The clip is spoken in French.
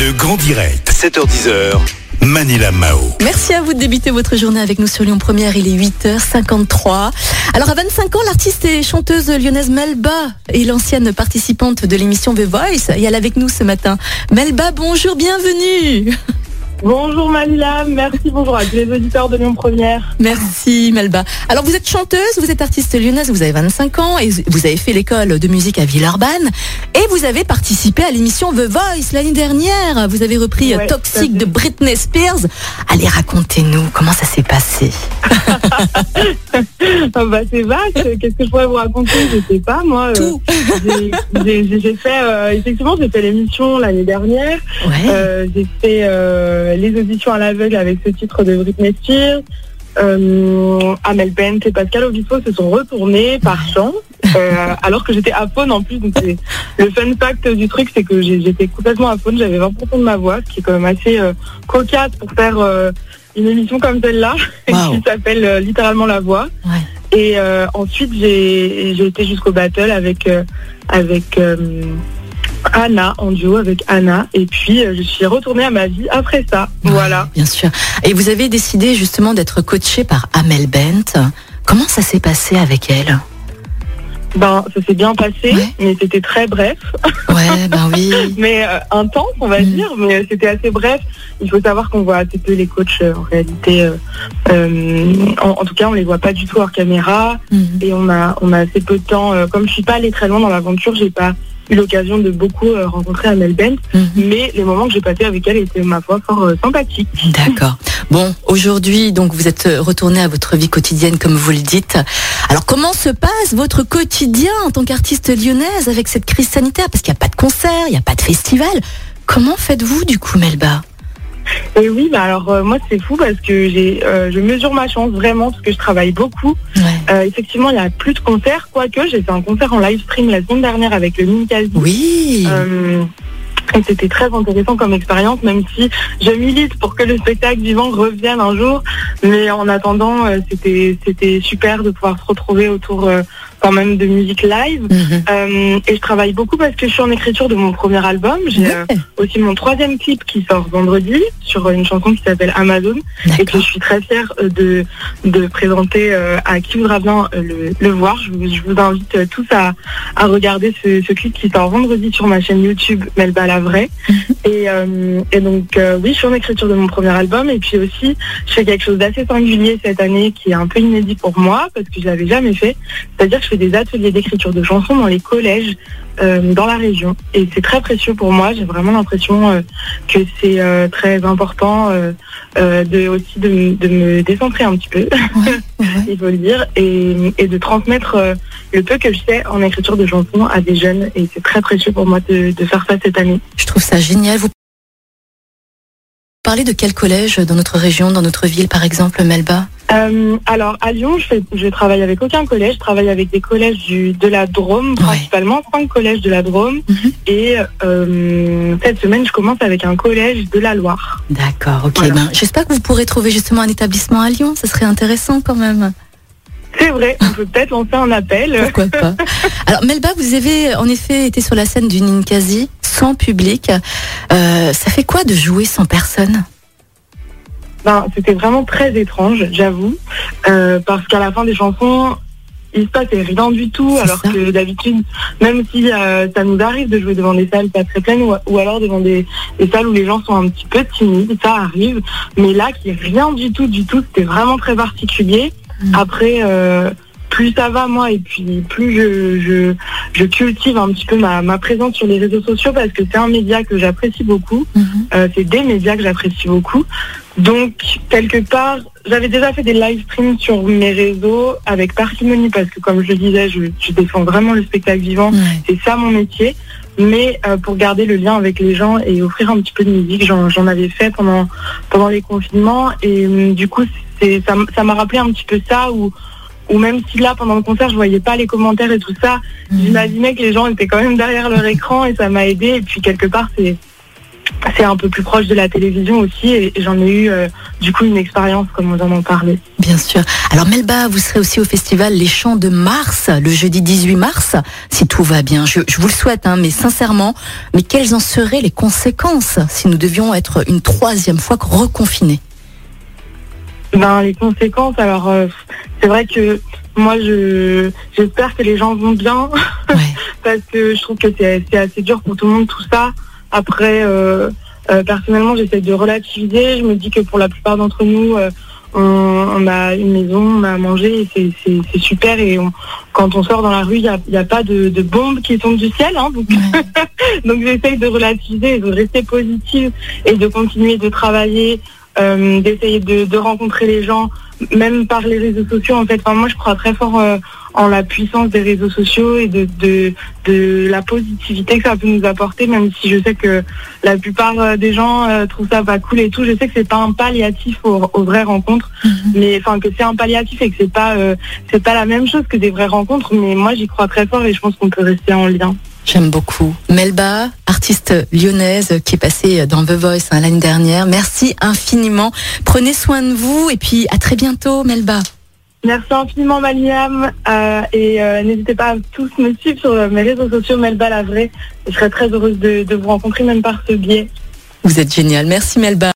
Le grand direct, 7h10h. Manila Mao. Merci à vous de débuter votre journée avec nous sur Lyon Première. Il est 8h53. Alors à 25 ans, l'artiste et chanteuse lyonnaise Melba est l'ancienne participante de l'émission The Voice et elle est avec nous ce matin. Melba, bonjour, bienvenue. Bonjour Manila, merci, bonjour à tous les auditeurs de Lyon Première. Merci Melba. Alors vous êtes chanteuse, vous êtes artiste lyonnaise, vous avez 25 ans et vous avez fait l'école de musique à Villeurbanne et vous avez participé à l'émission The Voice l'année dernière. Vous avez repris Ouais, Toxic de. Britney Spears. Allez, racontez-nous comment ça s'est passé? Ah bah c'est vaste, qu'est-ce que je pourrais vous raconter? Je sais pas moi. euh, j'ai- fait, euh, effectivement j'ai fait l'émission l'année dernière, Ouais. Euh, j'ai fait les auditions à l'aveugle avec ce titre de Britney Spears. Amel Bent et Pascal Obispo se sont retournés par chance, alors que j'étais à faune en plus. Donc le fun fact du truc, c'est que j'étais complètement à faune, j'avais 20% de ma voix, ce qui est quand même assez cocasse pour faire une émission comme celle-là, Wow. qui s'appelle euh, littéralement La Voix. Ouais. Et euh, ensuite, j'ai été jusqu'au battle avec euh, avec euh, Anna en duo avec Anna. Et puis, je suis retournée à ma vie après ça. Voilà. Bien sûr. Et vous avez décidé justement d'être coachée par Amel Bent. Comment ça s'est passé avec elle? Ben, ça s'est bien passé, Ouais. mais c'était très bref, Ouais, ben oui. mais euh, intense, on va Mm. dire. Mais c'était assez bref. Il faut savoir qu'on voit assez peu les coachs euh, en réalité. euh, en, en tout cas, on les voit pas du tout hors caméra. Mhm. et on a on a assez peu de temps. comme je suis pas allée très loin dans l'aventure, j'ai pas eu l'occasion de beaucoup euh, rencontrer Amel Bent, Mhm. mais les moments que j'ai passés avec elle étaient ma foi fort euh, sympathiques. D'accord. Bon, aujourd'hui, donc vous êtes retourné à votre vie quotidienne, comme vous le dites. Alors, comment se passe votre quotidien en tant qu'artiste lyonnaise avec cette crise sanitaire? Parce qu'il n'y a pas de concert, il n'y a pas de festival. Comment faites-vous du coup, Melba? Et oui, bah alors euh, moi c'est fou parce que j'ai euh, je mesure ma chance vraiment parce que je travaille beaucoup. Ouais. Euh, effectivement, il y a plus de concerts, quoique j'ai fait un concert en live stream la semaine dernière avec le Minkasi. Oui. Et c'était très intéressant comme expérience, même si je milite pour que le spectacle vivant revienne un jour. Mais en attendant, c'était c'était super de pouvoir se retrouver autour quand même de musique live. Mhm. Euh, et je travaille beaucoup parce que je suis en écriture de mon premier album. J'ai euh, aussi mon troisième clip qui sort vendredi sur une chanson qui s'appelle Amazon et que je suis très fière euh, de, de présenter euh, à qui voudra bien euh, le, le voir. Je vous, je vous invite euh, tous à, à regarder ce, ce clip qui sort vendredi sur ma chaîne YouTube Melba la vraie. Et, euh, et donc euh, oui, je suis en écriture de mon premier album et puis aussi je fais quelque chose d'assez singulier cette année qui est un peu inédit pour moi parce que je l'avais jamais fait. C'est-à-dire que je fais des ateliers d'écriture de chansons dans les collèges euh, dans la région et c'est très précieux pour moi. J'ai vraiment l'impression que c'est très important euh, de aussi de, de me décentrer un petit peu, Ouais. il faut le dire, et, et de transmettre euh, le peu que je sais en écriture de chansons à des jeunes et c'est très précieux pour moi de, de faire ça cette année. Je trouve ça génial. Vous parlez de quel collège dans notre région, dans notre ville, par exemple, Melba? Euh, alors à Lyon, je, fais, je travaille avec aucun collège, je travaille avec des collèges du, de la Drôme principalement, cinq collèges de la Drôme, Mhm. et euh, cette semaine je commence avec un collège de la Loire. D'accord, ok. Voilà. Ben, J'espère que vous pourrez trouver justement un établissement à Lyon. Ça serait intéressant quand même. C'est vrai, on peut peut-être lancer un appel. Pourquoi pas Alors Melba, vous avez en effet été sur la scène du Ninkasi sans public. Euh, ça fait quoi de jouer sans personne? Ben, c'était vraiment très étrange, j'avoue, euh, parce qu'à la fin des chansons, il se passait rien du tout, alors ça. que d'habitude, même si euh, ça nous arrive de jouer devant des salles pas très pleines ou, ou alors devant des, des salles où les gens sont un petit peu timides, ça arrive, mais là, qui est rien du tout, du tout, c'était vraiment très particulier. Mm. Après, euh, plus ça va moi et puis plus je, je, je cultive un petit peu ma, ma présence sur les réseaux sociaux parce que c'est un média que j'apprécie beaucoup. Euh, c'est des médias que j'apprécie beaucoup. Donc, quelque part, j'avais déjà fait des live streams sur mes réseaux avec parcimonie parce que, comme je le disais, je, je défends vraiment le spectacle vivant. C'est ça mon métier. Mais euh, pour garder le lien avec les gens et offrir un petit peu de musique, j'en avais fait pendant, pendant les confinements. Et hum, du coup, ça m'a rappelé un petit peu ça où, où même si là, pendant le concert, je voyais pas les commentaires et tout ça, j'imaginais que les gens étaient quand même derrière leur écran et ça m'a aidé. Et puis, quelque part, c'est c'est un peu plus proche de la télévision aussi et, j'en ai eu euh, du coup une expérience comme on en parlait. Bien sûr. Alors Melba, vous serez aussi au festival Les Chants de Mars le jeudi 18 mars, si tout va bien. Je, vous le souhaite, hein, mais sincèrement, mais quelles en seraient les conséquences si nous devions être une troisième fois reconfinés? Ben, les conséquences, alors euh, c'est vrai que moi je j'espère que les gens vont bien parce que je trouve que c'est assez dur pour tout le monde tout ça. Après, euh, euh, personnellement, j'essaie de relativiser. Je me dis que pour la plupart d'entre nous, euh, on, a une maison, on a à manger, c'est super. Et quand on sort dans la rue, il n'y a, pas de, bombes qui tombent du ciel. Hein, donc, donc j'essaye de relativiser, de rester positive et de continuer de travailler, d'essayer de, de, rencontrer les gens, même par les réseaux sociaux. En fait, enfin, moi, je crois très fort en la puissance des réseaux sociaux et de, de, la positivité que ça peut nous apporter, même si je sais que la plupart euh, des gens euh, trouvent ça pas cool et tout. Je sais que c'est pas un palliatif aux, vraies rencontres, mhm. mais enfin que c'est un palliatif et que c'est pas euh, c'est pas la même chose que des vraies rencontres. Mais moi, j'y crois très fort et je pense qu'on peut rester en lien. J'aime beaucoup. Melba, artiste lyonnaise qui est passée dans The Voice hein, l'année dernière. Merci infiniment. Prenez soin de vous et puis à très bientôt, Melba. Merci infiniment Maliam euh, et euh, n'hésitez pas à tous me suivre sur mes réseaux sociaux Melba la vraie. Je serais très heureuse de, de vous rencontrer même par ce biais. Vous êtes génial. Merci Melba.